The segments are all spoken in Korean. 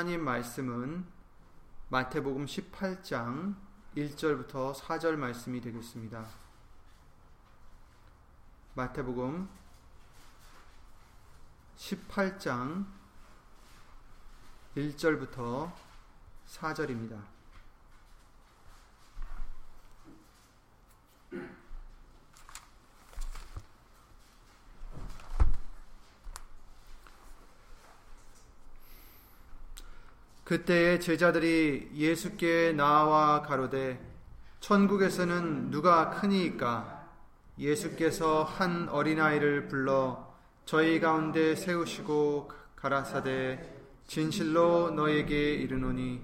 하나님 말씀은 마태복음 18장 1절부터 4절 말씀이 되겠습니다. 마태복음 18장 1절부터 4절입니다. 그때에 제자들이 예수께 나와 가로되 천국에서는 누가 크니이까? 예수께서 한 어린아이를 불러 저희 가운데 세우시고 가라사대 진실로 너에게 이르노니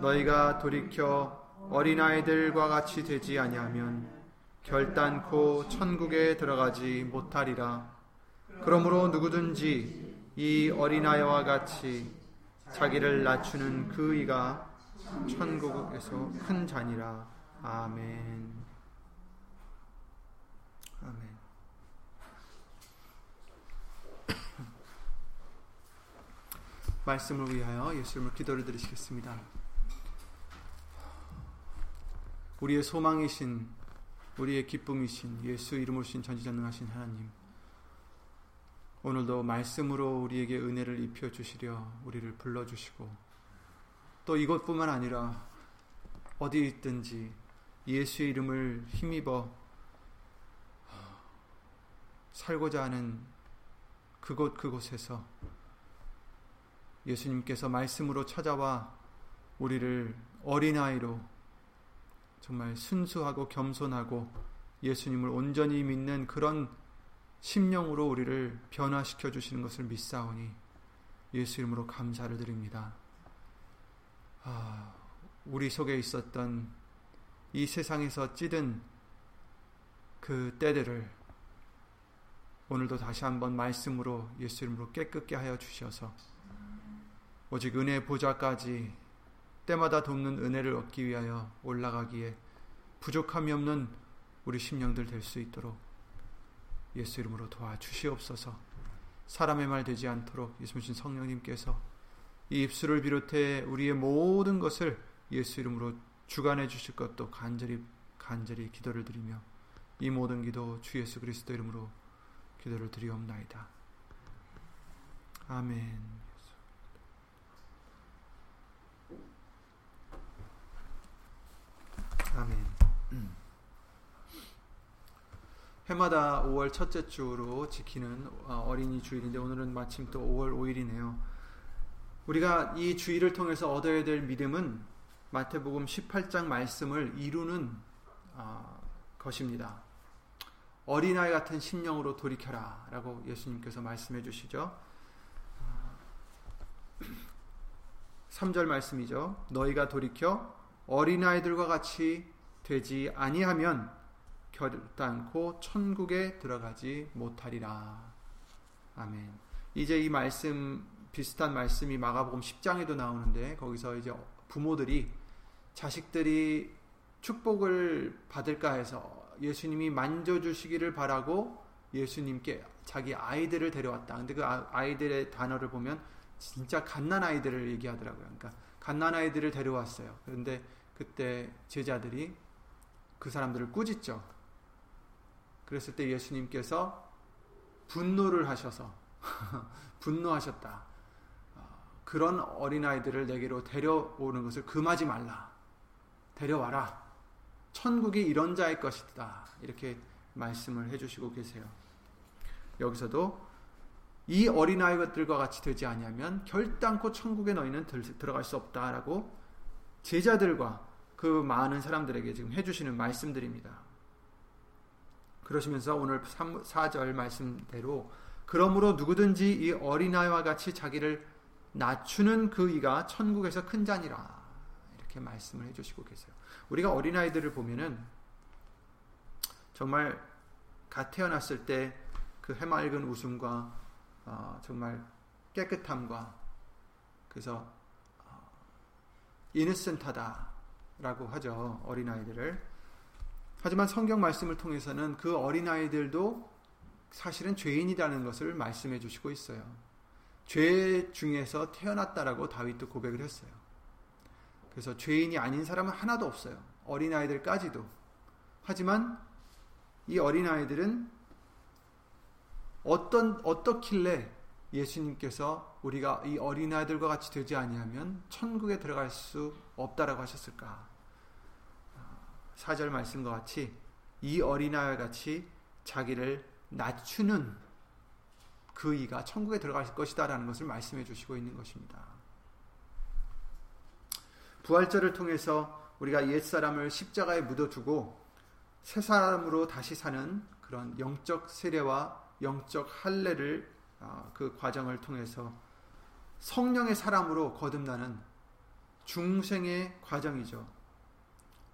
너희가 돌이켜 어린아이들과 같이 되지 아니하면 결단코 천국에 들어가지 못하리라. 그러므로 누구든지 이 어린아이와 같이 자기를 낮추는 그 이가 천국에서 큰 잔이라. 아멘. 아멘. 말씀을 위하여 예수님을 기도를 드리시겠습니다. 우리의 소망이신 우리의 기쁨이신 예수 이름으로 신 전지전능하신 하나님 오늘도 말씀으로 우리에게 은혜를 입혀 주시려 우리를 불러 주시고 또 이것뿐만 아니라 어디 있든지 예수의 이름을 힘입어 살고자 하는 그곳 그곳에서 예수님께서 말씀으로 찾아와 우리를 어린아이로 정말 순수하고 겸손하고 예수님을 온전히 믿는 그런 심령으로 우리를 변화시켜 주시는 것을 믿사오니 예수 이름으로 감사를 드립니다. 아, 우리 속에 있었던 이 세상에서 찌든 그 때들을 오늘도 다시 한번 말씀으로 예수 이름으로 깨끗게 하여 주셔서 오직 은혜 보좌까지 때마다 돕는 은혜를 얻기 위하여 올라가기에 부족함이 없는 우리 심령들 될 수 있도록 예수 이름으로 도와주시옵소서. 사람의 말 되지 않도록 예수님 성령님께서 이 입술을 비롯해 우리의 모든 것을 예수 이름으로 주관해 주실 것도 간절히 간절히 기도를 드리며 이 모든 기도 주 예수 그리스도 이름으로 기도를 드리옵나이다. 아멘. 아멘. 음. 해마다 5월 첫째 주로 지키는 어, 어린이 주일인데 오늘은 마침 또 5월 5일이네요. 우리가 이 주일을 통해서 얻어야 될 믿음은 마태복음 18장 말씀을 이루는 어, 것입니다. 어린아이 같은 심령으로 돌이켜라 라고 예수님께서 말씀해 주시죠. 3절 말씀이죠. 너희가 돌이켜 어린아이들과 같이 되지 아니하면 결단코 천국에 들어가지 못하리라. 아멘. 이제 이 말씀 비슷한 말씀이 마가복음 10장에도 나오는데 거기서 이제 부모들이 자식들이 축복을 받을까 해서 예수님이 만져주시기를 바라고 예수님께 자기 아이들을 데려왔다. 근데 그 아, 아이들의 단어를 보면 진짜 갓난 아이들을 얘기하더라고요. 그러니까 갓난 아이들을 데려왔어요. 그런데 그때 제자들이 그 사람들을 꾸짖죠. 그랬을 때 예수님께서 분노를 하셔서 분노하셨다. 어, 그런 어린아이들을 내게로 데려오는 것을 금하지 말라. 데려와라. 천국이 이런 자의 것이다. 이렇게 말씀을 해주시고 계세요. 여기서도 이 어린아이들과 같이 되지 아니하면 결단코 천국에 너희는 들어갈 수 없다라고 제자들과 그 많은 사람들에게 지금 해주시는 말씀들입니다. 그러시면서 오늘 3, 4절 말씀대로 그러므로 누구든지 이 어린아이와 같이 자기를 낮추는 그 이가 천국에서 큰 잔이라 이렇게 말씀을 해주시고 계세요. 우리가 어린아이들을 보면은 정말 갓 태어났을 때 그 해맑은 웃음과 어, 정말 깨끗함과 그래서 어, 이니센타다라고 하죠 어린아이들을 하지만 성경 말씀을 통해서는 그 어린아이들도 사실은 죄인이라는 것을 말씀해 주시고 있어요. 죄 중에서 태어났다라고 다윗도 고백을 했어요. 그래서 죄인이 아닌 사람은 하나도 없어요. 어린아이들까지도. 하지만 이 어린아이들은 어떤 어떻길래 예수님께서 우리가 이 어린아이들과 같이 되지 아니하면 천국에 들어갈 수 없다라고 하셨을까? 4절 말씀과 같이 이 어린아이 같이 자기를 낮추는 그 이가 천국에 들어갈 것이다 라는 것을 말씀해 주시고 있는 것입니다. 부활절을 통해서 우리가 옛사람을 십자가에 묻어두고 새 사람으로 다시 사는 그런 영적 세례와 영적 할례를 아, 그 과정을 통해서 성령의 사람으로 거듭나는 중생의 과정이죠.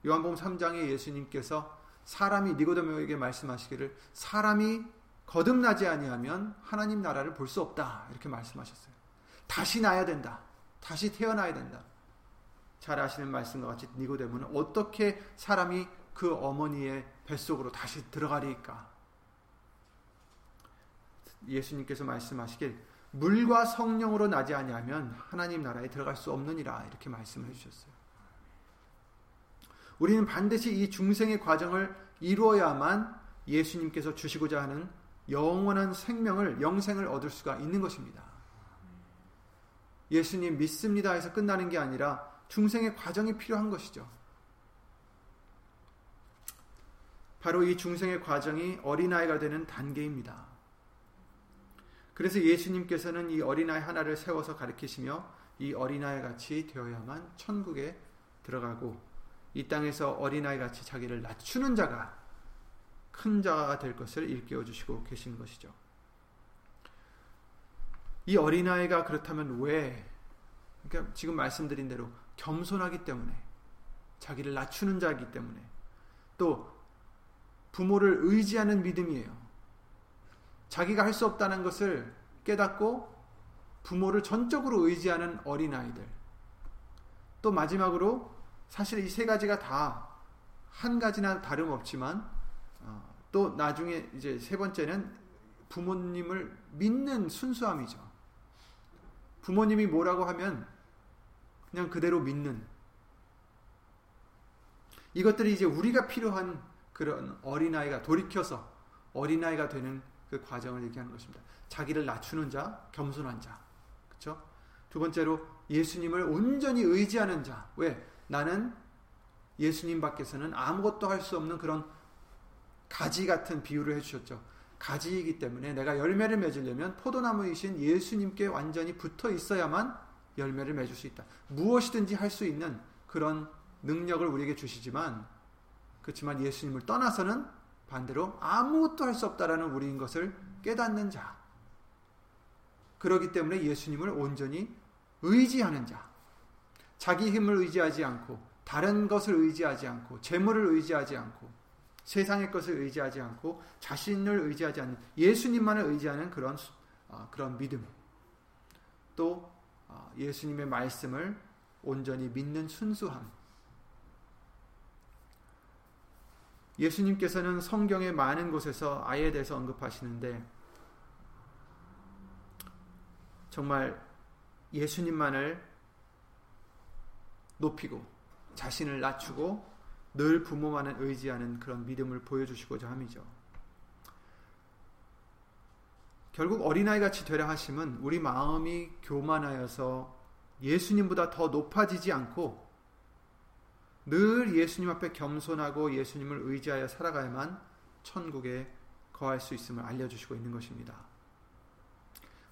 요한복음 3장에 예수님께서 사람이 니고데모에게 말씀하시기를 사람이 거듭나지 아니하면 하나님 나라를 볼 수 없다 이렇게 말씀하셨어요. 다시 나야 된다. 다시 태어나야 된다. 잘 아시는 말씀과 같이 니고데모는 어떻게 사람이 그 어머니의 뱃속으로 다시 들어가리까? 예수님께서 말씀하시길 물과 성령으로 나지 아니하면 하나님 나라에 들어갈 수 없느니라 이렇게 말씀해 주셨어요. 우리는 반드시 이 중생의 과정을 이루어야만 예수님께서 주시고자 하는 영원한 생명을 영생을 얻을 수가 있는 것입니다. 예수님 믿습니다 해서 끝나는 게 아니라 중생의 과정이 필요한 것이죠. 바로 이 중생의 과정이 어린아이가 되는 단계입니다. 그래서 예수님께서는 이 어린아이 하나를 세워서 가르치시며 이 어린아이 같이 되어야만 천국에 들어가고 이 땅에서 어린아이 같이 자기를 낮추는 자가 큰 자가 될 것을 일깨워 주시고 계신 것이죠. 이 어린아이가 그렇다면 왜 그러니까 지금 말씀드린 대로 겸손하기 때문에 자기를 낮추는 자이기 때문에 또 부모를 의지하는 믿음이에요. 자기가 할 수 없다는 것을 깨닫고 부모를 전적으로 의지하는 어린아이들. 또 마지막으로 사실 이 세 가지가 다 한 가지나 다름없지만 어, 또 나중에 이제 세 번째는 부모님을 믿는 순수함이죠. 부모님이 뭐라고 하면 그냥 그대로 믿는 이것들이 이제 우리가 필요한 그런 어린아이가 돌이켜서 어린아이가 되는 그 과정을 얘기하는 것입니다. 자기를 낮추는 자, 겸손한 자. 그렇죠? 두 번째로 예수님을 온전히 의지하는 자. 왜? 나는 예수님 밖에서는 아무것도 할 수 없는 그런 가지 같은 비유를 해주셨죠. 가지이기 때문에 내가 열매를 맺으려면 포도나무이신 예수님께 완전히 붙어 있어야만 열매를 맺을 수 있다. 무엇이든지 할 수 있는 그런 능력을 우리에게 주시지만 그렇지만 예수님을 떠나서는 반대로 아무것도 할 수 없다라는 우리인 것을 깨닫는 자. 그러기 때문에 예수님을 온전히 의지하는 자. 자기 힘을 의지하지 않고 다른 것을 의지하지 않고 재물을 의지하지 않고 세상의 것을 의지하지 않고 자신을 의지하지 않는 예수님만을 의지하는 그런 어, 그런 믿음. 또 어, 예수님의 말씀을 온전히 믿는 순수함. 예수님께서는 성경의 많은 곳에서 아이에 대해서 언급하시는데 정말 예수님만을 높이고 자신을 낮추고 늘 부모만을 의지하는 그런 믿음을 보여주시고자 함이죠. 결국 어린아이 같이 되라 하심은 우리 마음이 교만하여서 예수님보다 더 높아지지 않고 늘 예수님 앞에 겸손하고 예수님을 의지하여 살아가야만 천국에 거할 수 있음을 알려주시고 있는 것입니다.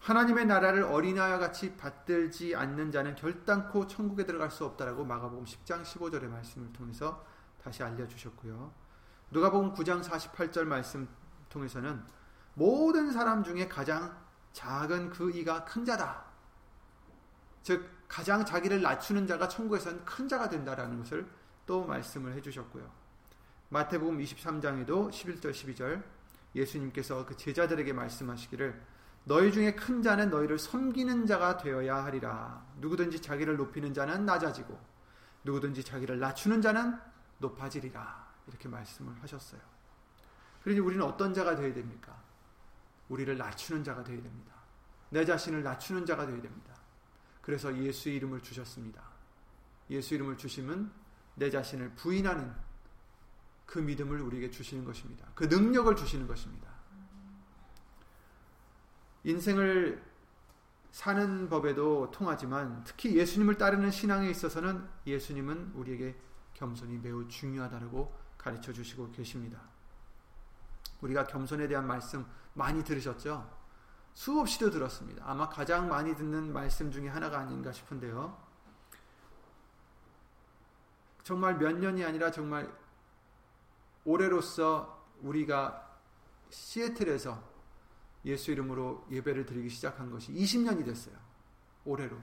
하나님의 나라를 어린아이와 같이 받들지 않는 자는 결단코 천국에 들어갈 수 없다라고 마가복음 10장 15절의 말씀을 통해서 다시 알려주셨고요. 누가복음 9장 48절 말씀 통해서는 모든 사람 중에 가장 작은 그 이가 큰 자다. 즉 가장 자기를 낮추는 자가 천국에서는 큰 자가 된다라는 것을 또 말씀을 해 주셨고요. 마태복음 23장에도 11절 12절 예수님께서 그 제자들에게 말씀하시기를 너희 중에 큰 자는 너희를 섬기는 자가 되어야 하리라. 누구든지 자기를 높이는 자는 낮아지고 누구든지 자기를 낮추는 자는 높아지리라. 이렇게 말씀을 하셨어요. 그러니 우리는 어떤 자가 되어야 됩니까? 우리를 낮추는 자가 되어야 됩니다. 내 자신을 낮추는 자가 되어야 됩니다. 그래서 예수 이름을 주셨습니다. 예수 이름을 주시면 내 자신을 부인하는 그 믿음을 우리에게 주시는 것입니다. 그 능력을 주시는 것입니다. 인생을 사는 법에도 통하지만 특히 예수님을 따르는 신앙에 있어서는 예수님은 우리에게 겸손이 매우 중요하다고 가르쳐 주시고 계십니다. 우리가 겸손에 대한 말씀 많이 들으셨죠? 수없이도 들었습니다. 아마 가장 많이 듣는 말씀 중에 하나가 아닌가 싶은데요. 정말 몇 년이 아니라 정말 올해로서 우리가 시애틀에서 예수 이름으로 예배를 드리기 시작한 것이 20년이 됐어요. 올해로.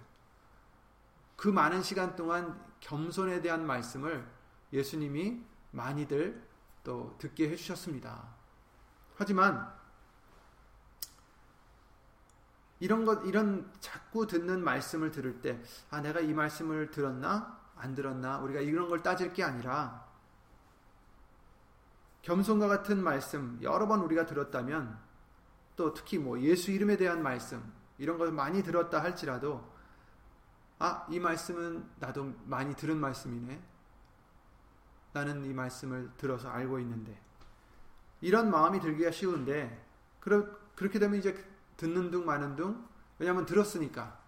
그 많은 시간 동안 겸손에 대한 말씀을 예수님이 많이들 또 듣게 해주셨습니다. 하지만 이런 것, 이런 자꾸 듣는 말씀을 들을 때, 아, 내가 이 말씀을 들었나? 안 들었나? 우리가 이런 걸 따질 게 아니라, 겸손과 같은 말씀, 여러 번 우리가 들었다면, 또 특히 뭐 예수 이름에 대한 말씀, 이런 걸 많이 들었다 할지라도, 아, 이 말씀은 나도 많이 들은 말씀이네. 나는 이 말씀을 들어서 알고 있는데. 이런 마음이 들기가 쉬운데, 그러, 그렇게 되면 이제 듣는 둥 마는 둥, 왜냐하면 들었으니까.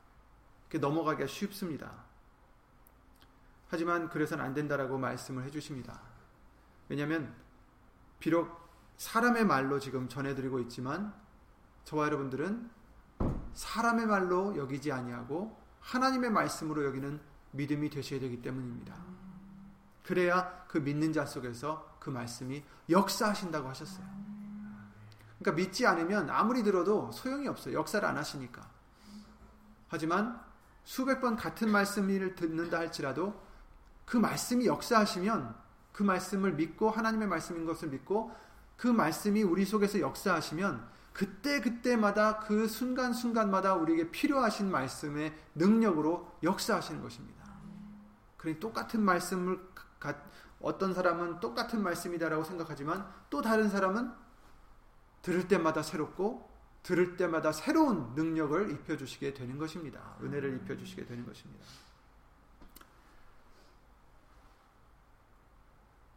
넘어가기가 쉽습니다. 하지만 그래서는 안 된다라고 말씀을 해주십니다. 왜냐하면 비록 사람의 말로 지금 전해드리고 있지만 저와 여러분들은 사람의 말로 여기지 아니하고 하나님의 말씀으로 여기는 믿음이 되셔야 되기 때문입니다. 그래야 그 믿는 자 속에서 그 말씀이 역사하신다고 하셨어요. 그러니까 믿지 않으면 아무리 들어도 소용이 없어요. 역사를 안 하시니까. 하지만 수백 번 같은 말씀을 듣는다 할지라도 그 말씀이 역사하시면 그 말씀을 믿고 하나님의 말씀인 것을 믿고 그 말씀이 우리 속에서 역사하시면 그때 그때마다 그 순간 순간마다 우리에게 필요하신 말씀의 능력으로 역사하시는 것입니다. 그러니 똑같은 말씀을 어떤 사람은 똑같은 말씀이다라고 생각하지만 또 다른 사람은 들을 때마다 새롭고 들을 때마다 새로운 능력을 입혀 주시게 되는 것입니다. 은혜를 입혀 주시게 되는 것입니다.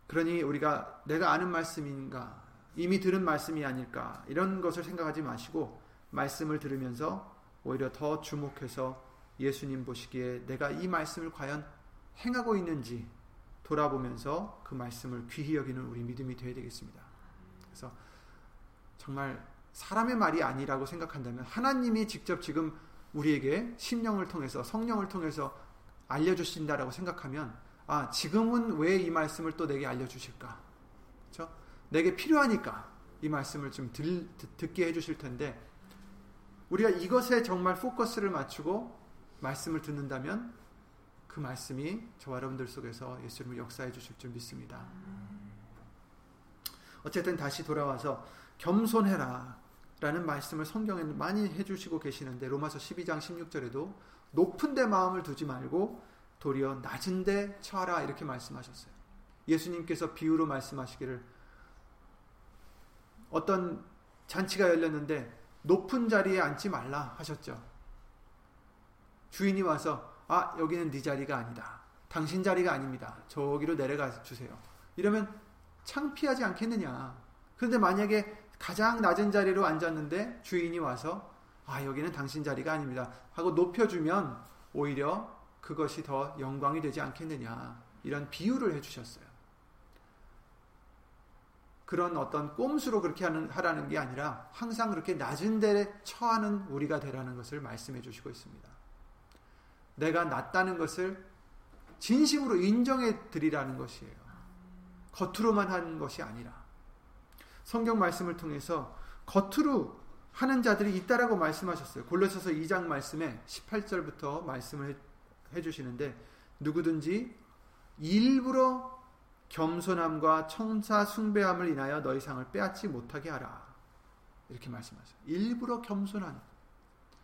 그러니 우리가 내가 아는 말씀인가 이미 들은 말씀이 아닐까 이런 것을 생각하지 마시고 말씀을 들으면서 오히려 더 주목해서 예수님 보시기에 내가 이 말씀을 과연 행하고 있는지 돌아보면서 그 말씀을 귀히 여기는 우리 믿음이 되어야 되겠습니다. 그래서 정말 사람의 말이 아니라고 생각한다면 하나님이 직접 지금 우리에게 심령을 통해서 성령을 통해서 알려주신다라고 생각하면 아, 지금은 왜 이 말씀을 또 내게 알려주실까? 내게 필요하니까 이 말씀을 좀 들, 듣게 해주실 텐데 우리가 이것에 정말 포커스를 맞추고 말씀을 듣는다면 그 말씀이 저와 여러분들 속에서 예수님을 역사해 주실 줄 믿습니다. 어쨌든 다시 돌아와서 겸손해라 라는 말씀을 성경에 많이 해주시고 계시는데 로마서 12장 16절에도 높은 데 마음을 두지 말고 도리어 낮은 데 처하라 이렇게 말씀하셨어요. 예수님께서 비유로 말씀하시기를 어떤 잔치가 열렸는데 높은 자리에 앉지 말라 하셨죠. 주인이 와서 아 여기는 네 자리가 아니다. 당신 자리가 아닙니다. 저기로 내려가 주세요. 이러면 창피하지 않겠느냐. 그런데 만약에 가장 낮은 자리로 앉았는데 주인이 와서 아 여기는 당신 자리가 아닙니다. 하고 높여주면 오히려 그것이 더 영광이 되지 않겠느냐. 이런 비유를 해주셨어요. 그런 어떤 꼼수로 그렇게 하는, 하라는 게 아니라 항상 그렇게 낮은 데에 처하는 우리가 되라는 것을 말씀해 주시고 있습니다. 내가 낮다는 것을 진심으로 인정해 드리라는 것이에요. 겉으로만 하는 것이 아니라. 성경 말씀을 통해서 겉으로 하는 자들이 있다라고 말씀하셨어요. 골로새서 2장 말씀에 18절부터 말씀을 해 주시는데 누구든지 일부러 겸손함과 청사 숭배함을 인하여 너희 상을 빼앗지 못하게 하라. 이렇게 말씀하세요. 일부러 겸손한,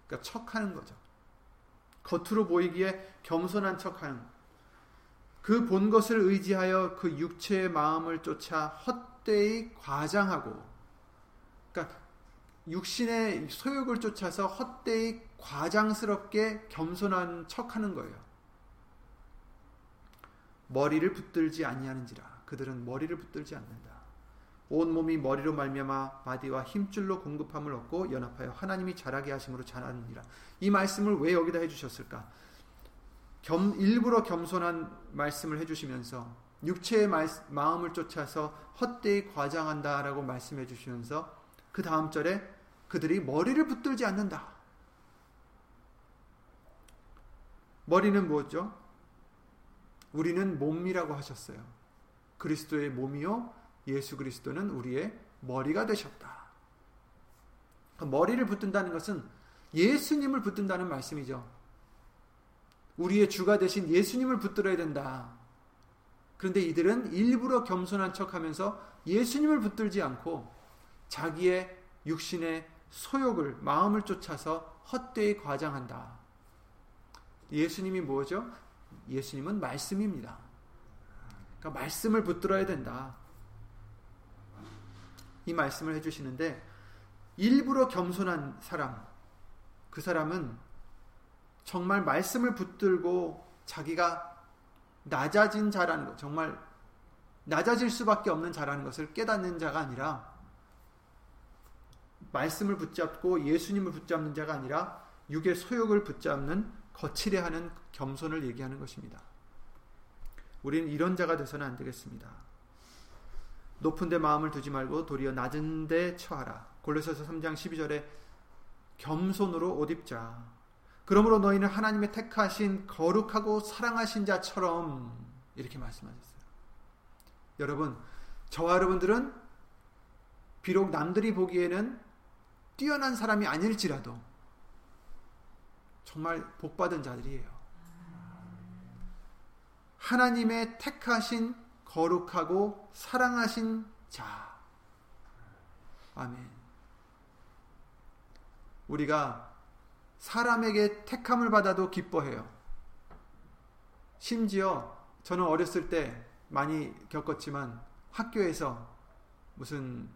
그러니까 척하는 거죠. 겉으로 보이기에 겸손한 척하는 그 본 것을 의지하여 그 육체의 마음을 쫓아 헛되이 과장하고, 그러니까 육신의 소욕을 쫓아서 헛되이 과장스럽게 겸손한 척하는 거예요. 머리를 붙들지 아니하는지라 그들은 머리를 붙들지 않는다. 온 몸이 머리로 말미암아 마디와 힘줄로 공급함을 얻고 연합하여 하나님이 자라게 하심으로 자라느니라. 이 말씀을 왜 여기다 해주셨을까? 겸, 일부러 겸손한 말씀을 해주시면서 육체의 말, 마음을 쫓아서 헛되이 과장한다라고 말씀해 주시면서 그 다음 절에 그들이 머리를 붙들지 않는다. 머리는 뭐죠? 우리는 몸이라고 하셨어요. 그리스도의 몸이요. 예수 그리스도는 우리의 머리가 되셨다. 머리를 붙든다는 것은 예수님을 붙든다는 말씀이죠. 우리의 주가 되신 예수님을 붙들어야 된다. 그런데 이들은 일부러 겸손한 척 하면서 예수님을 붙들지 않고 자기의 육신의 소욕을, 마음을 쫓아서 헛되이 과장한다. 예수님이 뭐죠? 예수님은 말씀입니다. 그러니까 말씀을 붙들어야 된다. 이 말씀을 해주시는데, 일부러 겸손한 사람, 그 사람은 정말 말씀을 붙들고 자기가 낮아진 자라는 것, 정말 낮아질 수밖에 없는 자라는 것을 깨닫는 자가 아니라 말씀을 붙잡고 예수님을 붙잡는 자가 아니라 육의 소욕을 붙잡는 거칠해 하는 겸손을 얘기하는 것입니다. 우리는 이런 자가 되서는 안 되겠습니다. 높은 데 마음을 두지 말고 도리어 낮은 데 처하라. 골로새서 3장 12절에 겸손으로 옷 입자. 그러므로 너희는 하나님의 택하신 거룩하고 사랑하신 자처럼 이렇게 말씀하셨어요. 여러분, 저와 여러분들은 비록 남들이 보기에는 뛰어난 사람이 아닐지라도 정말 복받은 자들이에요. 하나님의 택하신 거룩하고 사랑하신 자. 아멘. 우리가 사람에게 택함을 받아도 기뻐해요. 심지어 저는 어렸을 때 많이 겪었지만 학교에서 무슨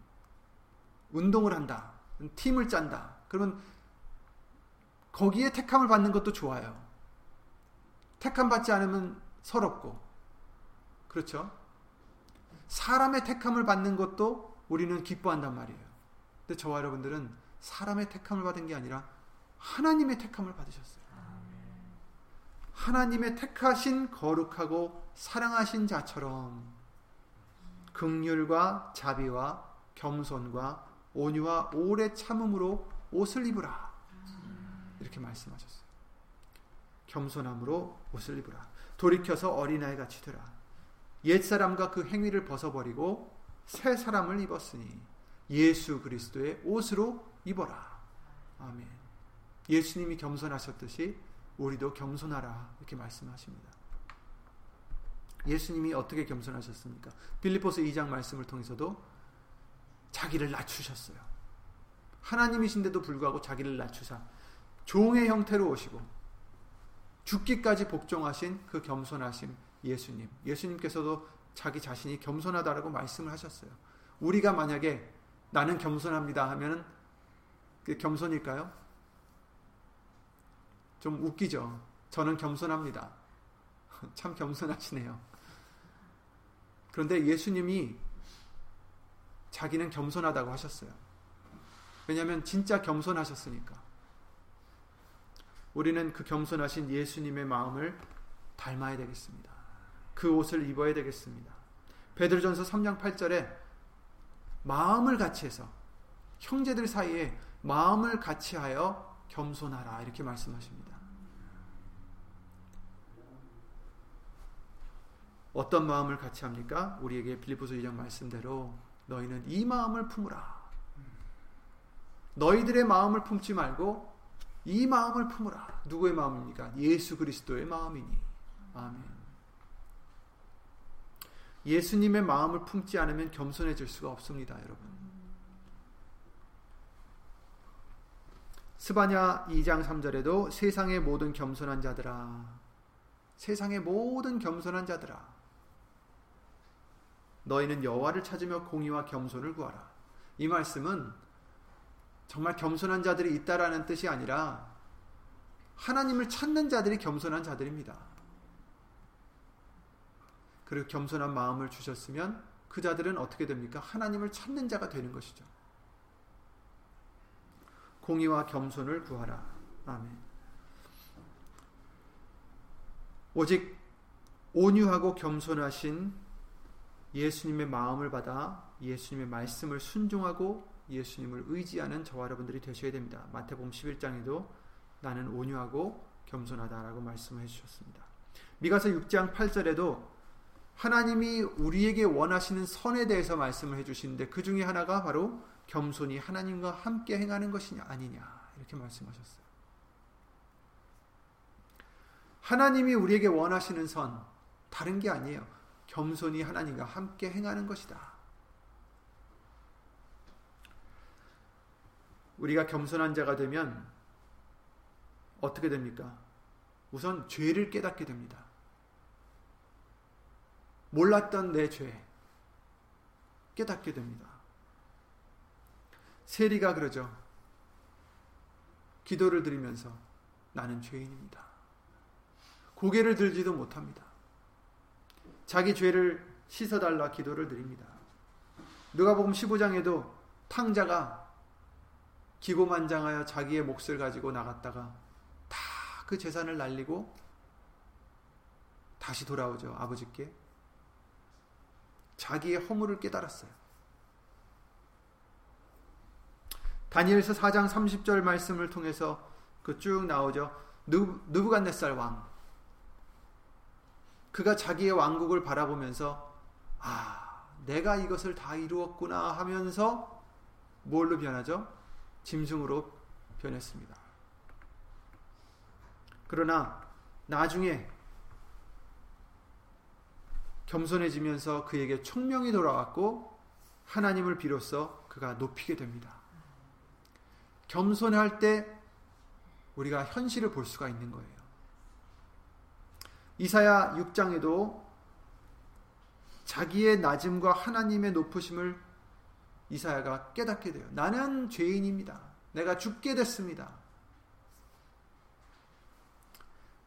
운동을 한다. 팀을 짠다. 그러면 거기에 택함을 받는 것도 좋아요. 택함 받지 않으면 서럽고. 그렇죠? 사람의 택함을 받는 것도 우리는 기뻐한단 말이에요. 근데 저와 여러분들은 사람의 택함을 받은 게 아니라 하나님의 택함을 받으셨어요. 하나님의 택하신 거룩하고 사랑하신 자처럼 극률과 자비와 겸손과 온유와 오래 참음으로 옷을 입으라. 이렇게 말씀하셨어요. 겸손함으로 옷을 입으라. 돌이켜서 어린아이 같이 되라. 옛사람과 그 행위를 벗어버리고 새 사람을 입었으니 예수 그리스도의 옷으로 입어라. 아멘. 예수님이 겸손하셨듯이 우리도 겸손하라. 이렇게 말씀하십니다. 예수님이 어떻게 겸손하셨습니까? 빌리포스 2장 말씀을 통해서도 자기를 낮추셨어요. 하나님이신데도 불구하고 자기를 낮추사 종의 형태로 오시고 죽기까지 복종하신 그 겸손하심 예수님. 예수님께서도 자기 자신이 겸손하다라고 말씀을 하셨어요. 우리가 만약에 나는 겸손합니다 하면은 그 겸손일까요? 좀 웃기죠. 저는 겸손합니다. 참 겸손하시네요. 그런데 예수님이 자기는 겸손하다고 하셨어요. 왜냐하면 진짜 겸손하셨으니까. 우리는 그 겸손하신 예수님의 마음을 닮아야 되겠습니다. 그 옷을 입어야 되겠습니다. 베드로전서 3장 8절에 마음을 같이 해서 형제들 사이에 마음을 같이 하여 겸손하라 이렇게 말씀하십니다. 어떤 마음을 같이 합니까? 우리에게 빌리포스 2장 말씀대로 너희는 이 마음을 품으라. 너희들의 마음을 품지 말고 이 마음을 품으라. 누구의 마음입니까? 예수 그리스도의 마음이니. 아멘. 예수님의 마음을 품지 않으면 겸손해질 수가 없습니다, 여러분. 스바냐 2장 3절에도 세상의 모든 겸손한 자들아 세상의 모든 겸손한 자들아 너희는 여호와를 찾으며 공의와 겸손을 구하라. 이 말씀은 정말 겸손한 자들이 있다라는 뜻이 아니라 하나님을 찾는 자들이 겸손한 자들입니다. 그리고 겸손한 마음을 주셨으면 그 자들은 어떻게 됩니까? 하나님을 찾는 자가 되는 것이죠. 공의와 겸손을 구하라. 아멘. 오직 온유하고 겸손하신 예수님의 마음을 받아 예수님의 말씀을 순종하고 예수님을 의지하는 저와 여러분들이 되셔야 됩니다. 마태복음 11장에도 나는 온유하고 겸손하다라고 말씀해 주셨습니다. 미가서 6장 8절에도 하나님이 우리에게 원하시는 선에 대해서 말씀을 해 주시는데 그 중에 하나가 바로 겸손히 하나님과 함께 행하는 것이 아니냐 이렇게 말씀하셨어요. 하나님이 우리에게 원하시는 선 다른 게 아니에요. 겸손히 하나님과 함께 행하는 것이다. 우리가 겸손한 자가 되면 어떻게 됩니까? 우선 죄를 깨닫게 됩니다. 몰랐던 내 죄 깨닫게 됩니다. 세리가 그러죠. 기도를 드리면서 나는 죄인입니다. 고개를 들지도 못합니다. 자기 죄를 씻어달라 기도를 드립니다. 누가복음 15장에도 탕자가 기고만장하여 자기의 몫을 가지고 나갔다가 다 그 재산을 날리고 다시 돌아오죠. 아버지께. 자기의 허물을 깨달았어요. 다니엘서 4장 30절 말씀을 통해서 그 쭉 나오죠. 느부갓네살 왕. 그가 자기의 왕국을 바라보면서 아, 내가 이것을 다 이루었구나 하면서 뭘로 변하죠? 짐승으로 변했습니다. 그러나 나중에 겸손해지면서 그에게 총명이 돌아왔고 하나님을 비로소 그가 높이게 됩니다. 겸손할 때 우리가 현실을 볼 수가 있는 거예요. 이사야 6장에도 자기의 낮음과 하나님의 높으심을 이사야가 깨닫게 돼요. 나는 죄인입니다. 내가 죽게 됐습니다.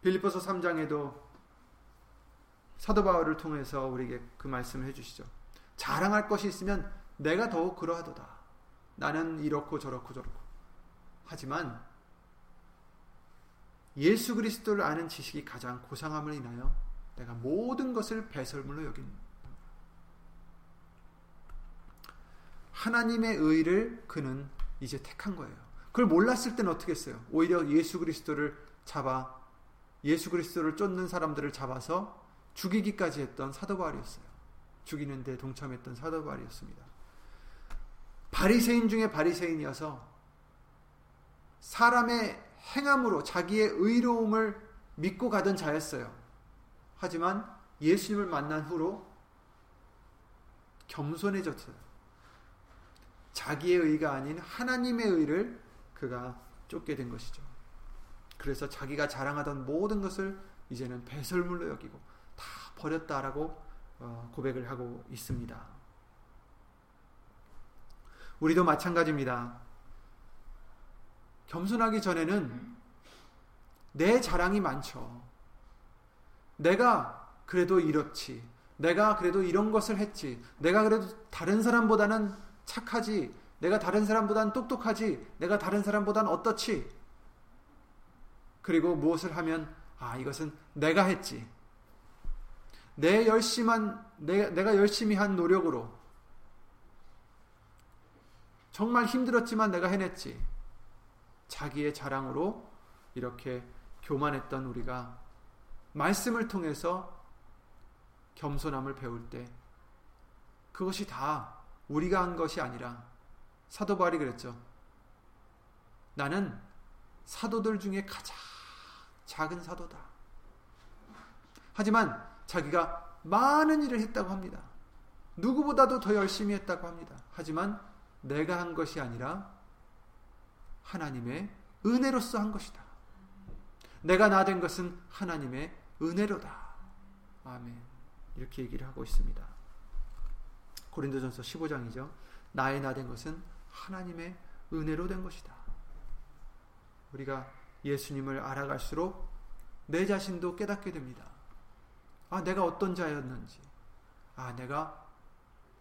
빌리포서 3장에도 사도 바울을 통해서 우리에게 그 말씀을 해 주시죠. 자랑할 것이 있으면 내가 더욱 그러하도다. 나는 이렇고 저렇고 저렇고. 하지만 예수 그리스도를 아는 지식이 가장 고상함을 인하여 내가 모든 것을 배설물로 여긴 하나님의 의를 그는 이제 택한 거예요. 그걸 몰랐을 때는 어떻게 했어요? 오히려 예수 그리스도를 잡아 예수 그리스도를 쫓는 사람들을 잡아서 죽이기까지 했던 사도 바울이었어요. 죽이는데 동참했던 사도 바울이었습니다. 바리새인 중에 바리새인이어서 사람의 행함으로 자기의 의로움을 믿고 가던 자였어요. 하지만 예수님을 만난 후로 겸손해졌어요. 자기의 의가 아닌 하나님의 의를 그가 쫓게 된 것이죠. 그래서 자기가 자랑하던 모든 것을 이제는 배설물로 여기고 다 버렸다라고 어, 고백을 하고 있습니다. 우리도 마찬가지입니다. 겸손하기 전에는 내 자랑이 많죠. 내가 그래도 이렇지. 내가 그래도 이런 것을 했지. 내가 그래도 다른 사람보다는 착하지. 내가 다른 사람보다는 똑똑하지. 내가 다른 사람보다는 어떻지. 그리고 무엇을 하면 아 이것은 내가 했지. 내 열심한 내, 내가 열심히 한 노력으로 정말 힘들었지만 내가 해냈지. 자기의 자랑으로 이렇게 교만했던 우리가 말씀을 통해서 겸손함을 배울 때 그것이 다 우리가 한 것이 아니라 사도 바울이 그랬죠. 나는 사도들 중에 가장 작은 사도다. 하지만 자기가 많은 일을 했다고 합니다. 누구보다도 더 열심히 했다고 합니다. 하지만 내가 한 것이 아니라 하나님의 은혜로서 한 것이다. 내가 나 된 것은 하나님의 은혜로다. 아멘. 이렇게 얘기를 하고 있습니다. 고린도전서 15장이죠. 나의 나 된 것은 하나님의 은혜로 된 것이다. 우리가 예수님을 알아갈수록 내 자신도 깨닫게 됩니다. 아, 내가 어떤 자였는지. 아, 내가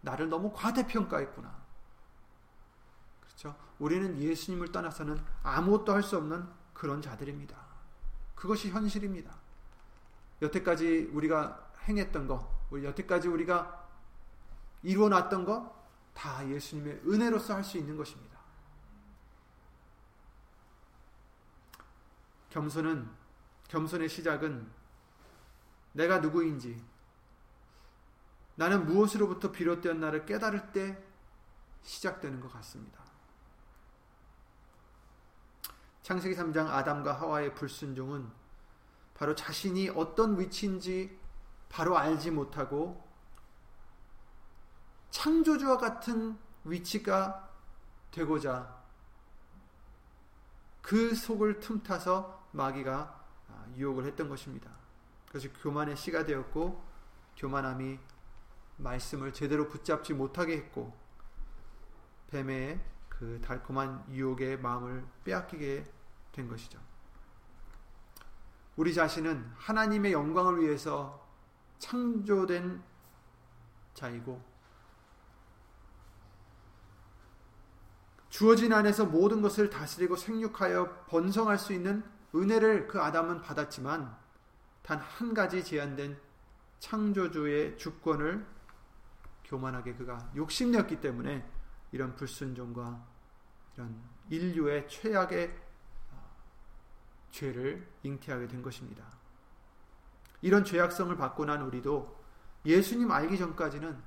나를 너무 과대평가했구나. 그렇죠? 우리는 예수님을 떠나서는 아무것도 할 수 없는 그런 자들입니다. 그것이 현실입니다. 여태까지 우리가 행했던 거, 여태까지 우리가 이루어놨던 거, 다 예수님의 은혜로서 할 수 있는 것입니다. 겸손은, 겸손의 시작은 내가 누구인지, 나는 무엇으로부터 비롯되었나를 깨달을 때 시작되는 것 같습니다. 창세기 3장 아담과 하와의 불순종은 바로 자신이 어떤 위치인지 바로 알지 못하고 창조주와 같은 위치가 되고자 그 속을 틈타서 마귀가 아, 유혹을 했던 것입니다. 그래서 교만의 씨가 되었고 교만함이 말씀을 제대로 붙잡지 못하게 했고 뱀의 그 달콤한 유혹의 마음을 빼앗기게 된 것이죠. 우리 자신은 하나님의 영광을 위해서 창조된 자이고 주어진 안에서 모든 것을 다스리고 생육하여 번성할 수 있는 은혜를 그 아담은 받았지만 단 한 가지 제한된 창조주의 주권을 교만하게 그가 욕심냈기 때문에 이런 불순종과 이런 인류의 최악의 어, 죄를 잉태하게 된 것입니다. 이런 죄악성을 받고 난 우리도 예수님 알기 전까지는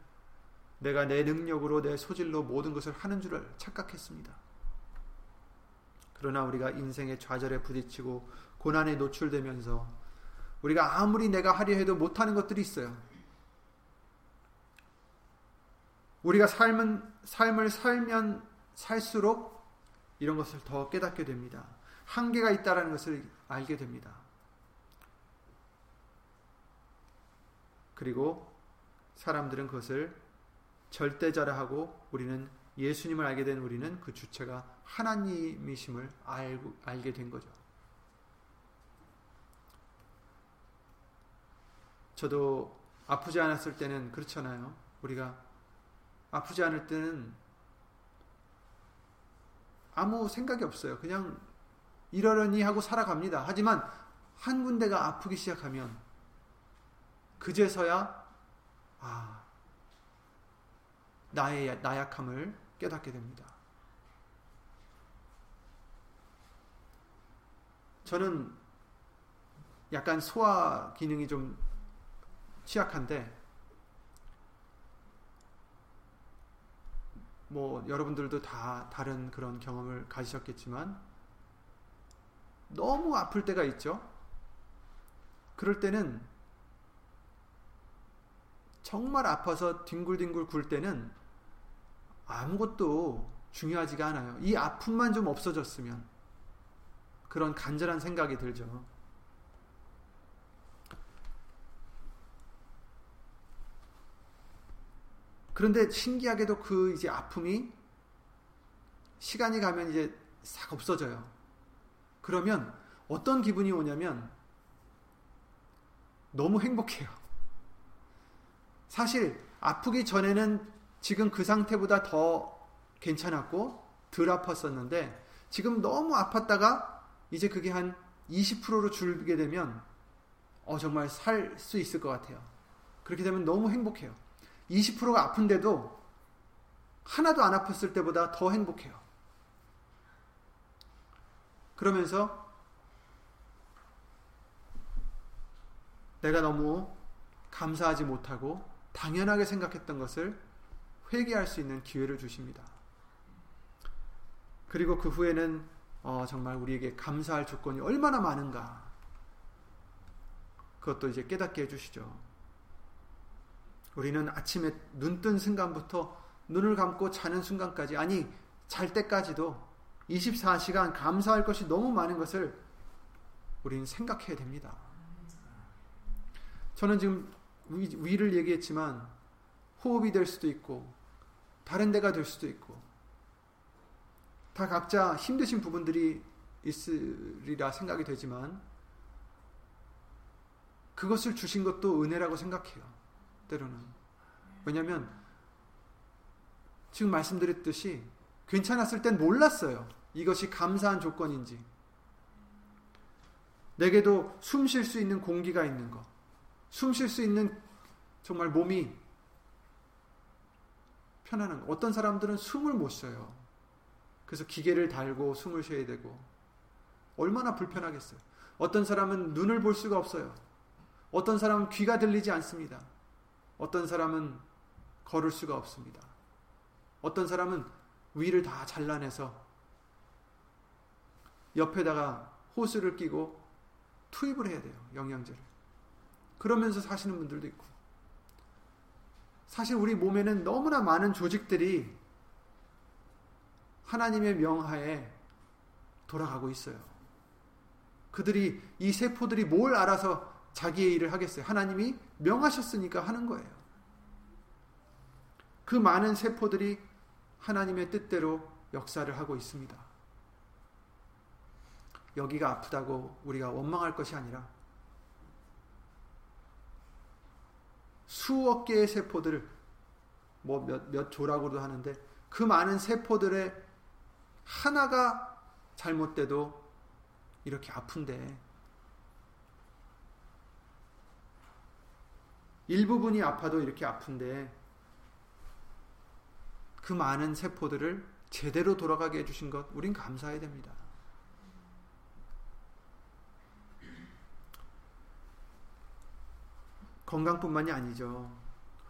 내가 내 능력으로 내 소질로 모든 것을 하는 줄을 착각했습니다. 그러나 우리가 인생의 좌절에 부딪히고 고난에 노출되면서 우리가 아무리 내가 하려 해도 못하는 것들이 있어요. 우리가 삶은, 삶을 살면 살수록 이런 것을 더 깨닫게 됩니다. 한계가 있다는 것을 알게 됩니다. 그리고 사람들은 그것을 절대자라 하고 우리는 예수님을 알게 된 우리는 그 주체가 하나님이심을 알고, 알게 된 거죠. 저도 아프지 않았을 때는 그렇잖아요. 우리가 아프지 않을 때는 아무 생각이 없어요. 그냥 이러려니 하고 살아갑니다. 하지만 한 군데가 아프기 시작하면 그제서야 아 나의 나약함을 깨닫게 됩니다. 저는 약간 소화 기능이 좀 취약한데 뭐 여러분들도 다 다른 그런 경험을 가지셨겠지만 너무 아플 때가 있죠. 그럴 때는 정말 아파서 뒹굴뒹굴 굴 때는 아무것도 중요하지가 않아요. 이 아픔만 좀 없어졌으면 그런 간절한 생각이 들죠. 그런데 신기하게도 그 이제 아픔이 시간이 가면 이제 싹 없어져요. 그러면 어떤 기분이 오냐면 너무 행복해요. 사실 아프기 전에는 지금 그 상태보다 더 괜찮았고 덜 아팠었는데 지금 너무 아팠다가 이제 그게 한 20%로 줄게 되면 어 정말 살 수 있을 것 같아요. 그렇게 되면 너무 행복해요. 20%가 아픈데도 하나도 안 아팠을 때보다 더 행복해요. 그러면서 내가 너무 감사하지 못하고 당연하게 생각했던 것을 회개할 수 있는 기회를 주십니다. 그리고 그 후에는 어, 정말 우리에게 감사할 조건이 얼마나 많은가. 그것도 이제 깨닫게 해주시죠. 우리는 아침에 눈 뜬 순간부터 눈을 감고 자는 순간까지, 아니, 잘 때까지도 24시간 감사할 것이 너무 많은 것을 우리는 생각해야 됩니다. 저는 지금 위, 위를 얘기했지만 호흡이 될 수도 있고 다른 데가 될 수도 있고 다 각자 힘드신 부분들이 있으리라 생각이 되지만 그것을 주신 것도 은혜라고 생각해요. 때로는. 왜냐하면 지금 말씀드렸듯이 괜찮았을 땐 몰랐어요. 이것이 감사한 조건인지. 내게도 숨 쉴 수 있는 공기가 있는 것. 숨 쉴 수 있는 정말 몸이 편안한 것. 어떤 사람들은 숨을 못 쉬어요. 그래서 기계를 달고 숨을 쉬어야 되고. 얼마나 불편하겠어요. 어떤 사람은 눈을 볼 수가 없어요. 어떤 사람은 귀가 들리지 않습니다. 어떤 사람은 걸을 수가 없습니다. 어떤 사람은 위를 다 잘라내서 옆에다가 호스를 끼고 투입을 해야 돼요. 영양제를. 그러면서 사시는 분들도 있고. 사실 우리 몸에는 너무나 많은 조직들이 하나님의 명하에 돌아가고 있어요. 그들이 이 세포들이 뭘 알아서 자기의 일을 하겠어요. 하나님이 명하셨으니까 하는 거예요. 그 많은 세포들이 하나님의 뜻대로 역사를 하고 있습니다. 여기가 아프다고 우리가 원망할 것이 아니라 수억 개의 세포들을 뭐 몇 몇 조라고도 하는데 그 많은 세포들의 하나가 잘못돼도 이렇게 아픈데 일부분이 아파도 이렇게 아픈데 그 많은 세포들을 제대로 돌아가게 해주신 것 우린 감사해야 됩니다. 건강뿐만이 아니죠.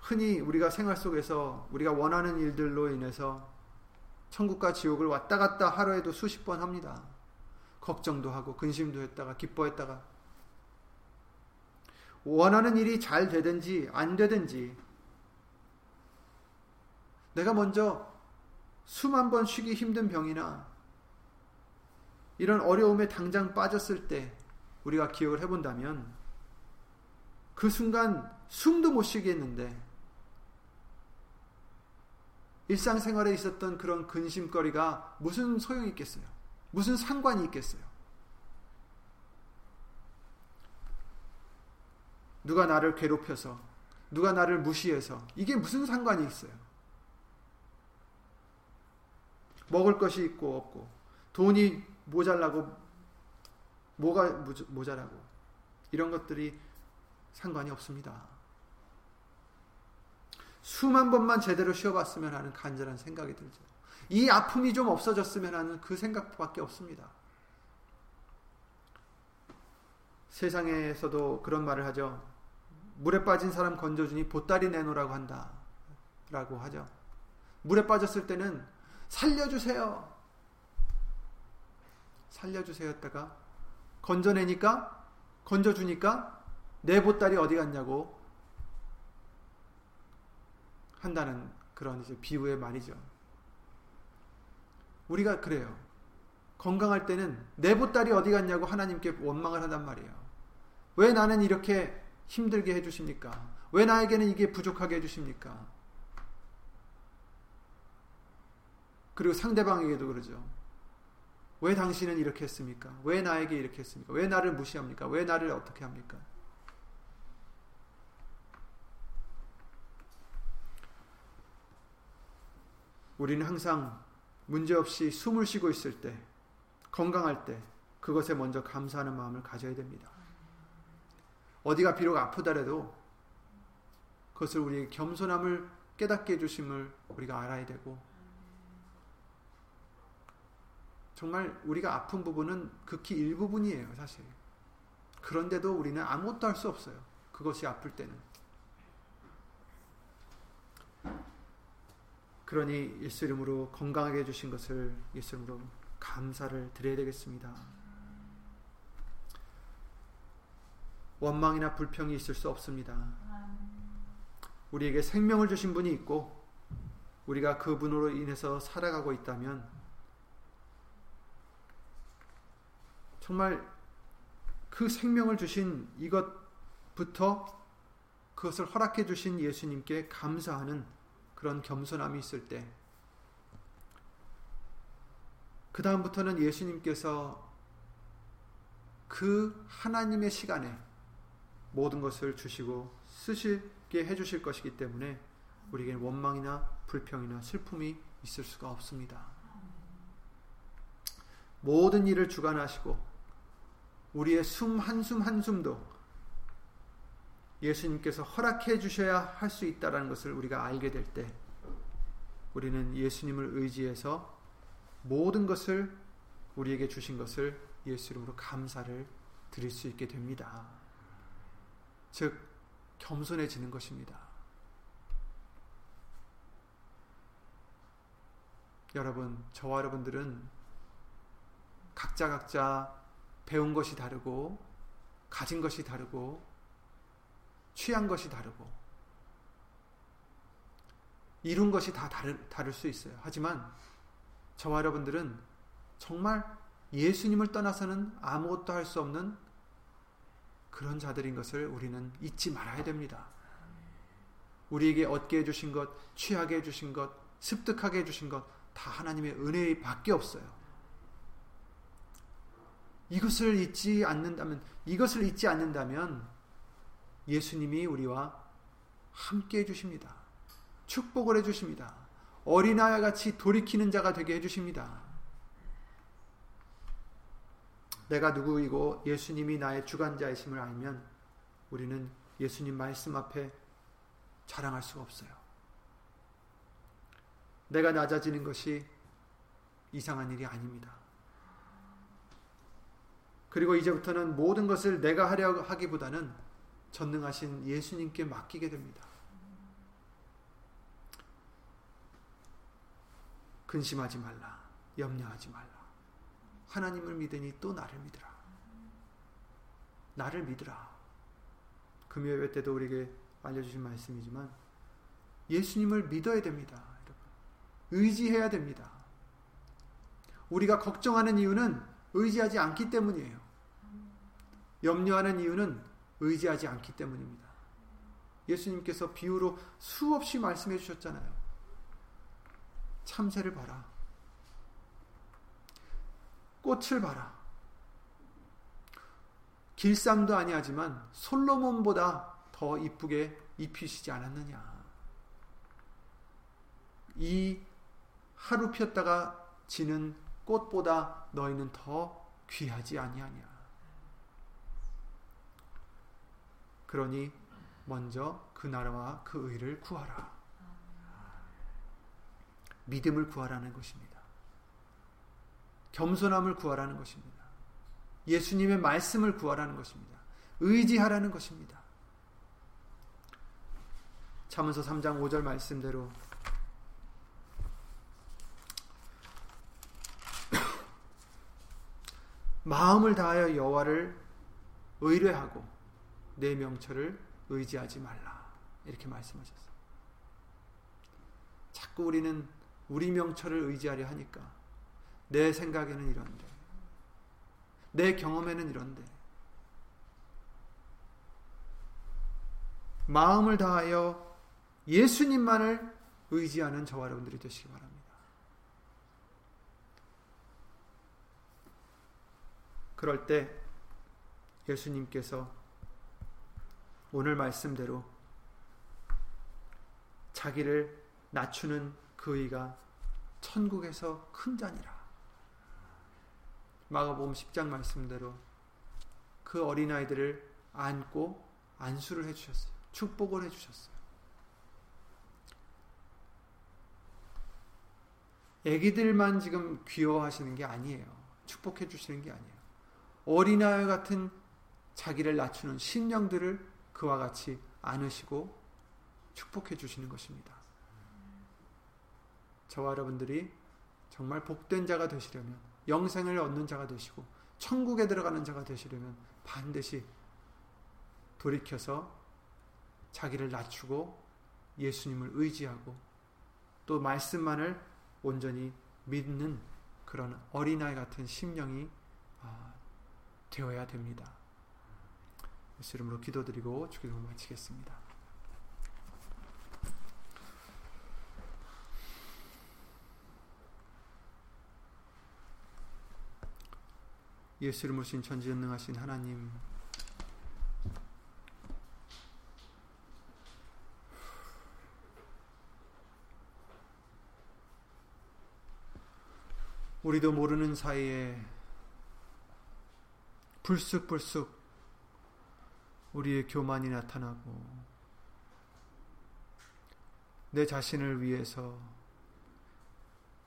흔히 우리가 생활 속에서 우리가 원하는 일들로 인해서 천국과 지옥을 왔다 갔다 하루에도 수십 번 합니다. 걱정도 하고 근심도 했다가 기뻐했다가 원하는 일이 잘 되든지 안 되든지 내가 먼저 숨 한 번 쉬기 힘든 병이나 이런 어려움에 당장 빠졌을 때 우리가 기억을 해본다면 그 순간 숨도 못 쉬겠는데 일상생활에 있었던 그런 근심거리가 무슨 소용이 있겠어요? 무슨 상관이 있겠어요? 누가 나를 괴롭혀서, 누가 나를 무시해서, 이게 무슨 상관이 있어요? 먹을 것이 있고 없고, 돈이 모자라고, 뭐가 모자라고, 이런 것들이 상관이 없습니다. 숨한 번만 제대로 쉬어봤으면 하는 간절한 생각이 들죠. 이 아픔이 좀 없어졌으면 하는 그 생각밖에 없습니다. 세상에서도 그런 말을 하죠. 물에 빠진 사람 건져주니 보따리 내놓으라고 한다. 라고 하죠. 물에 빠졌을 때는 살려주세요. 살려주세요 했다가 건져내니까 건져주니까 내 보따리 어디 갔냐고 한다는 그런 이제 비유의 말이죠. 우리가 그래요. 건강할 때는 내 보따리 어디 갔냐고 하나님께 원망을 한단 말이에요. 왜 나는 이렇게 힘들게 해주십니까? 왜 나에게는 이게 부족하게 해주십니까? 그리고 상대방에게도 그러죠. 왜 당신은 이렇게 했습니까? 왜 나에게 이렇게 했습니까? 왜 나를 무시합니까? 왜 나를 어떻게 합니까? 우리는 항상 문제없이 숨을 쉬고 있을 때, 건강할 때, 그것에 먼저 감사하는 마음을 가져야 됩니다. 어디가 비록 아프더라도 그것을 우리 겸손함을 깨닫게 해주심을 우리가 알아야 되고, 정말 우리가 아픈 부분은 극히 일부분이에요, 사실. 그런데도 우리는 아무것도 할 수 없어요. 그것이 아플 때는. 그러니 예수 이름으로 건강하게 해주신 것을 예수 이름으로 감사를 드려야 되겠습니다. 원망이나 불평이 있을 수 없습니다. 우리에게 생명을 주신 분이 있고 우리가 그분으로 인해서 살아가고 있다면 정말 그 생명을 주신 이것부터 그것을 허락해 주신 예수님께 감사하는 그런 겸손함이 있을 때 그 다음부터는 예수님께서 그 하나님의 시간에 모든 것을 주시고 쓰시게 해주실 것이기 때문에 우리에게 원망이나 불평이나 슬픔이 있을 수가 없습니다. 모든 일을 주관하시고 우리의 숨 한숨 한숨도 예수님께서 허락해 주셔야 할 수 있다라는 것을 우리가 알게 될 때 우리는 예수님을 의지해서 모든 것을 우리에게 주신 것을 예수 이름으로 감사를 드릴 수 있게 됩니다. 즉 겸손해지는 것입니다. 여러분, 저와 여러분들은 각자 각자 배운 것이 다르고 가진 것이 다르고 취한 것이 다르고 이룬 것이 다 다를, 다를 수 있어요. 하지만 저와 여러분들은 정말 예수님을 떠나서는 아무것도 할 수 없는 그런 자들인 것을 우리는 잊지 말아야 됩니다. 우리에게 얻게 해주신 것, 취하게 해주신 것, 습득하게 해주신 것, 다 하나님의 은혜 밖에 없어요. 이것을 잊지 않는다면, 이것을 잊지 않는다면, 예수님이 우리와 함께 해주십니다. 축복을 해주십니다. 어린아이 같이 돌이키는 자가 되게 해주십니다. 내가 누구이고 예수님이 나의 주관자이심을 알면 우리는 예수님 말씀 앞에 자랑할 수가 없어요. 내가 낮아지는 것이 이상한 일이 아닙니다. 그리고 이제부터는 모든 것을 내가 하려 하기보다는 전능하신 예수님께 맡기게 됩니다. 근심하지 말라. 염려하지 말라. 하나님을 믿으니 또 나를 믿으라. 나를 믿으라. 금요일 때도 우리에게 알려주신 말씀이지만 예수님을 믿어야 됩니다. 여러분. 의지해야 됩니다. 우리가 걱정하는 이유는 의지하지 않기 때문이에요. 염려하는 이유는 의지하지 않기 때문입니다. 예수님께서 비유로 수없이 말씀해 주셨잖아요. 참새를 봐라. 꽃을 봐라. 길쌈도 아니하지만 솔로몬보다 더 이쁘게 입히시지 않았느냐. 이 하루 폈다가 지는 꽃보다 너희는 더 귀하지 아니하냐. 그러니 먼저 그 나라와 그 의를 구하라. 믿음을 구하라는 것입니다. 겸손함을 구하라는 것입니다. 예수님의 말씀을 구하라는 것입니다. 의지하라는 것입니다. 참은서 3장 5절 말씀대로 마음을 다하여 여호와를 의뢰하고 내 명철을 의지하지 말라 이렇게 말씀하셨어요. 자꾸 우리는 우리 명철을 의지하려 하니까 내 생각에는 이런데 내 경험에는 이런데 마음을 다하여 예수님만을 의지하는 저와 여러분들이 되시기 바랍니다. 그럴 때 예수님께서 오늘 말씀대로 자기를 낮추는 그 의가 천국에서 큰 잔이라. 마가복음 10장 말씀대로 그 어린아이들을 안고 안수를 해주셨어요. 축복을 해주셨어요. 애기들만 지금 귀여워하시는 게 아니에요. 축복해 주시는 게 아니에요. 어린아이 같은 자기를 낮추는 신령들을 그와 같이 안으시고 축복해 주시는 것입니다. 저와 여러분들이 정말 복된 자가 되시려면 영생을 얻는 자가 되시고 천국에 들어가는 자가 되시려면 반드시 돌이켜서 자기를 낮추고 예수님을 의지하고 또 말씀만을 온전히 믿는 그런 어린아이 같은 심령이 아, 되어야 됩니다. 예수 이름으로 기도드리고 주기도 마치겠습니다. 예수 이름으로 신 전지전능하신 하나님 우리도 모르는 사이에 불쑥불쑥 우리의 교만이 나타나고 내 자신을 위해서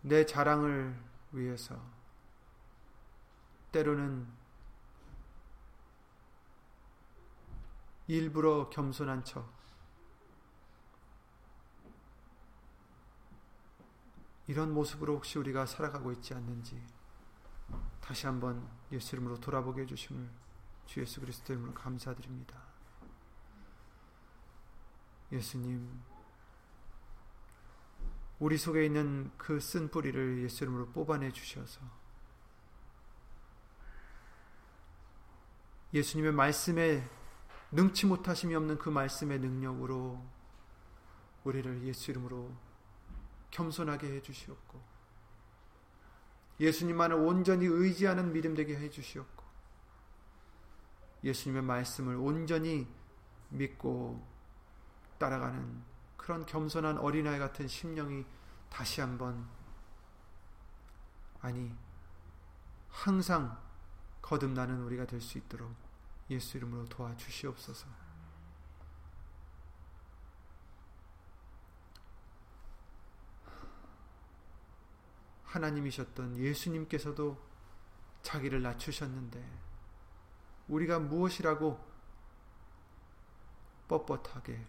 내 자랑을 위해서 때로는 일부러 겸손한 척 이런 모습으로 혹시 우리가 살아가고 있지 않는지 다시 한번 예수 이름으로 돌아보게 해주심을 주 예수 그리스도 이름으로 감사드립니다. 예수님, 우리 속에 있는 그 쓴 뿌리를 예수 이름으로 뽑아내 주셔서 예수님의 말씀에 능치 못하심이 없는 그 말씀의 능력으로 우리를 예수 이름으로 겸손하게 해 주시옵고 예수님만을 온전히 의지하는 믿음 되게 해 주시옵고 예수님의 말씀을 온전히 믿고 따라가는 그런 겸손한 어린아이 같은 심령이 다시 한번 아니 항상 거듭나는 우리가 될 수 있도록 예수 이름으로 도와주시옵소서. 하나님이셨던 예수님께서도 자기를 낮추셨는데 우리가 무엇이라고 뻣뻣하게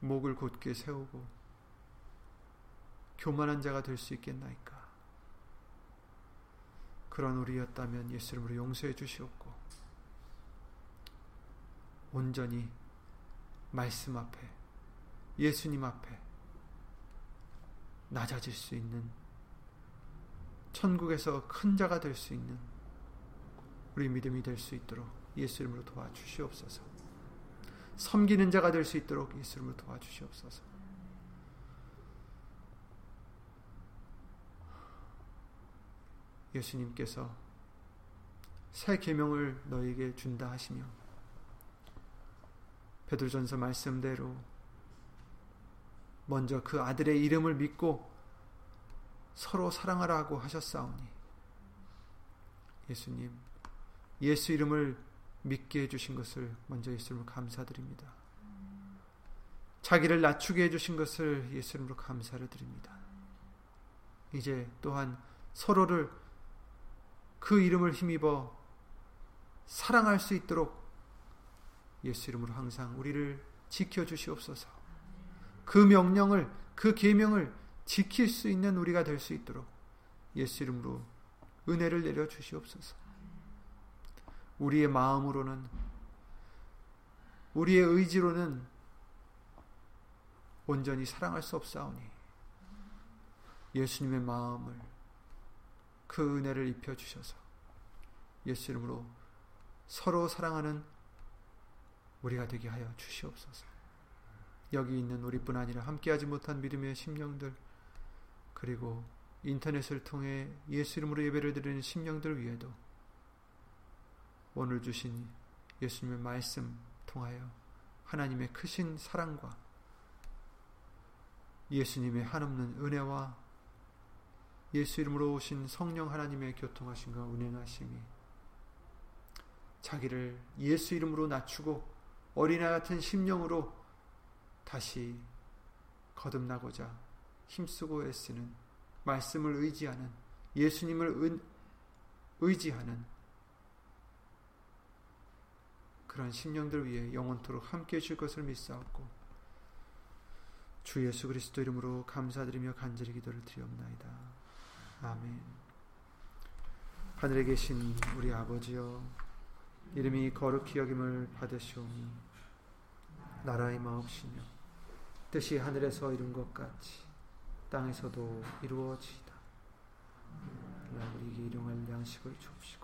목을 곧게 세우고 교만한 자가 될 수 있겠나이까? 그런 우리였다면 예수 이름으로 용서해 주시옵고 온전히 말씀 앞에 예수님 앞에 낮아질 수 있는 천국에서 큰 자가 될 수 있는 우리 믿음이 될 수 있도록 예수 이름으로 도와주시옵소서. 섬기는 자가 될 수 있도록 예수 이름으로 도와주시옵소서. 예수님께서 새 계명을 너에게 준다 하시며 베드로전서 말씀대로 먼저 그 아들의 이름을 믿고 서로 사랑하라고 하셨사오니 예수님 예수 이름을 믿게 해주신 것을 먼저 예수님으로 감사드립니다. 자기를 낮추게 해주신 것을 예수 이름으로 감사를 드립니다. 이제 또한 서로를 그 이름을 힘입어 사랑할 수 있도록 예수 이름으로 항상 우리를 지켜 주시옵소서. 그 명령을 그 계명을 지킬 수 있는 우리가 될 수 있도록 예수 이름으로 은혜를 내려 주시옵소서. 우리의 마음으로는 우리의 의지로는 온전히 사랑할 수 없사오니 예수님의 마음을 그 은혜를 입혀 주셔서 예수 이름으로 서로 사랑하는 우리가 되게 하여 주시옵소서. 여기 있는 우리뿐 아니라 함께하지 못한 믿음의 심령들 그리고 인터넷을 통해 예수 이름으로 예배를 드리는 심령들 위에도 오늘 주신 예수님의 말씀 통하여 하나님의 크신 사랑과 예수님의 한없는 은혜와 예수 이름으로 오신 성령 하나님의 교통하심과 운행하심이 자기를 예수 이름으로 낮추고 어린아 같은 심령으로 다시 거듭나고자 힘쓰고 애쓰는 말씀을 의지하는 예수님을 의지하는 그런 심령들 위해 영원토록 함께 해줄 것을 믿사옵고 주 예수 그리스도 이름으로 감사드리며 간절히 기도를 드리옵나이다. 아멘 하늘에 계신 우리 아버지여 이름이 거룩히 여김을 받으시오니 나라의 마옵시며 뜻이 하늘에서 이룬 것 같이 땅에서도 이루어지이다. 우리에게 일용할 양식을 주옵시고